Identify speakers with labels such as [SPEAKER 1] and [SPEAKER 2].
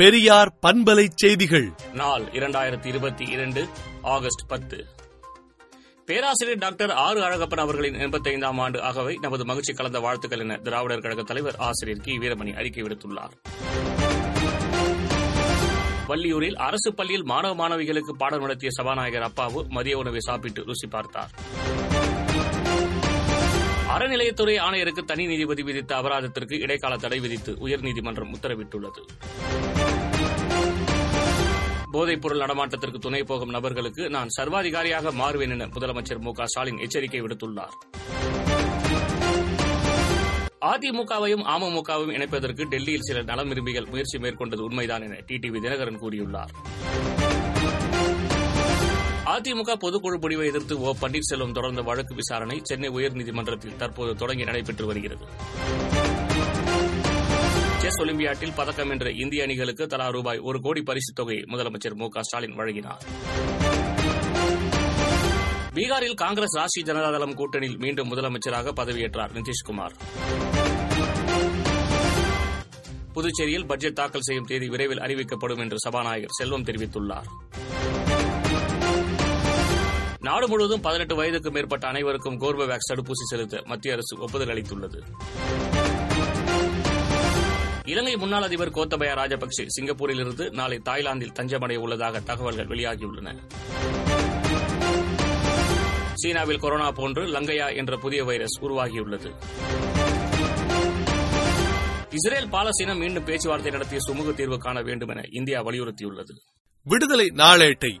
[SPEAKER 1] பெரியார் பண்பலை செய்திகள்.
[SPEAKER 2] நாள் இரண்டாயிரத்தி இருபத்தி இரண்டு ஆகஸ்ட் பத்து. பேராசிரியர் டாக்டர் ஆறு அழகப்பன் அவர்களின் எண்பத்தைந்தாம் ஆண்டு ஆகவே நமது மகிழ்ச்சி கலந்த வாழ்த்துக்கள் என திராவிடர் கழக தலைவர் ஆசிரியர் கி. வீரமணி அறிக்கை விடுத்துள்ளார். வள்ளியூரில் அரசு பள்ளியில் மாணவ மாணவிகளுக்கு பாடம் நடத்திய சபாநாயகர் அப்பாவு மதிய உணவை சாப்பிட்டு ருசி பார்த்தார். அறநிலையத்துறை ஆணையருக்கு தனி நீதிபதி விதித்த அபராதத்திற்கு இடைக்கால தடை விதித்து உயர்நீதிமன்றம் உத்தரவிட்டுள்ளது. போதைப்பொருள் நடமாட்டத்திற்கு துணை போகும் நபர்களுக்கு நான் சர்வாதிகாரியாக மாறுவேன் என முதலமைச்சர் மு க ஸ்டாலின் எச்சரிக்கை விடுத்துள்ளார். அதிமுகவையும் அமமுகவையும் இணைப்பதற்கு டெல்லியில் சில நலம் விரும்பிகள் முயற்சி மேற்கொண்டது உண்மைதான் என டிடிவி தினகரன் கூறியுள்ளார். அதிமுக பொதுக்குழு முடிவை எதிர்த்து ஓ பன்னீர்செல்வம் தொடர்ந்த வழக்கு விசாரணை சென்னை உயர்நீதிமன்றத்தில் தற்போது தொடங்கி நடைபெற்று வருகிறது. செஸ் ஒலிம்பியாட்டில் பதக்கம் வென்ற இந்திய அணிகளுக்கு தலா ரூபாய் ஒரு கோடி பரிசுத் தொகையை முதலமைச்சர் மு ஸ்டாலின் வழங்கினார். பீகாரில் காங்கிரஸ் ராஷ்டிரிய ஜனதாதளம் கூட்டணியில் மீண்டும் முதலமைச்சராக பதவியேற்றார் நிதிஷ்குமார். புதுச்சேரியில் பட்ஜெட் தாக்கல் செய்யும் தேதி விரைவில் அறிவிக்கப்படும் என்று சபாநாயகர் செல்வம் தெரிவித்துள்ளார். நாடு முழுவதும் பதினெட்டு வயதுக்கு மேற்பட்ட அனைவருக்கும் கோர்பவேக்ஸ் தடுப்பூசி செலுத்த மத்திய அரசு ஒப்புதல் அளித்துள்ளது. இலங்கை முன்னாள் அதிபர் கோத்தபயா ராஜபக்சே சிங்கப்பூரிலிருந்து நாளை தாய்லாந்தில் தஞ்சமடைய உள்ளதாக தகவல்கள் வெளியாகியுள்ளன. சீனாவில் கொரோனா போன்று லங்கையா என்ற புதிய வைரஸ் உருவாகியுள்ளது. இஸ்ரேல் பாலஸ்தீனம் மீண்டும் பேச்சுவார்த்தை நடத்திய சுமூக தீர்வு காண வேண்டும் என இந்தியா வலியுறுத்தியுள்ளது.
[SPEAKER 1] விடுதலை நாளேட்டை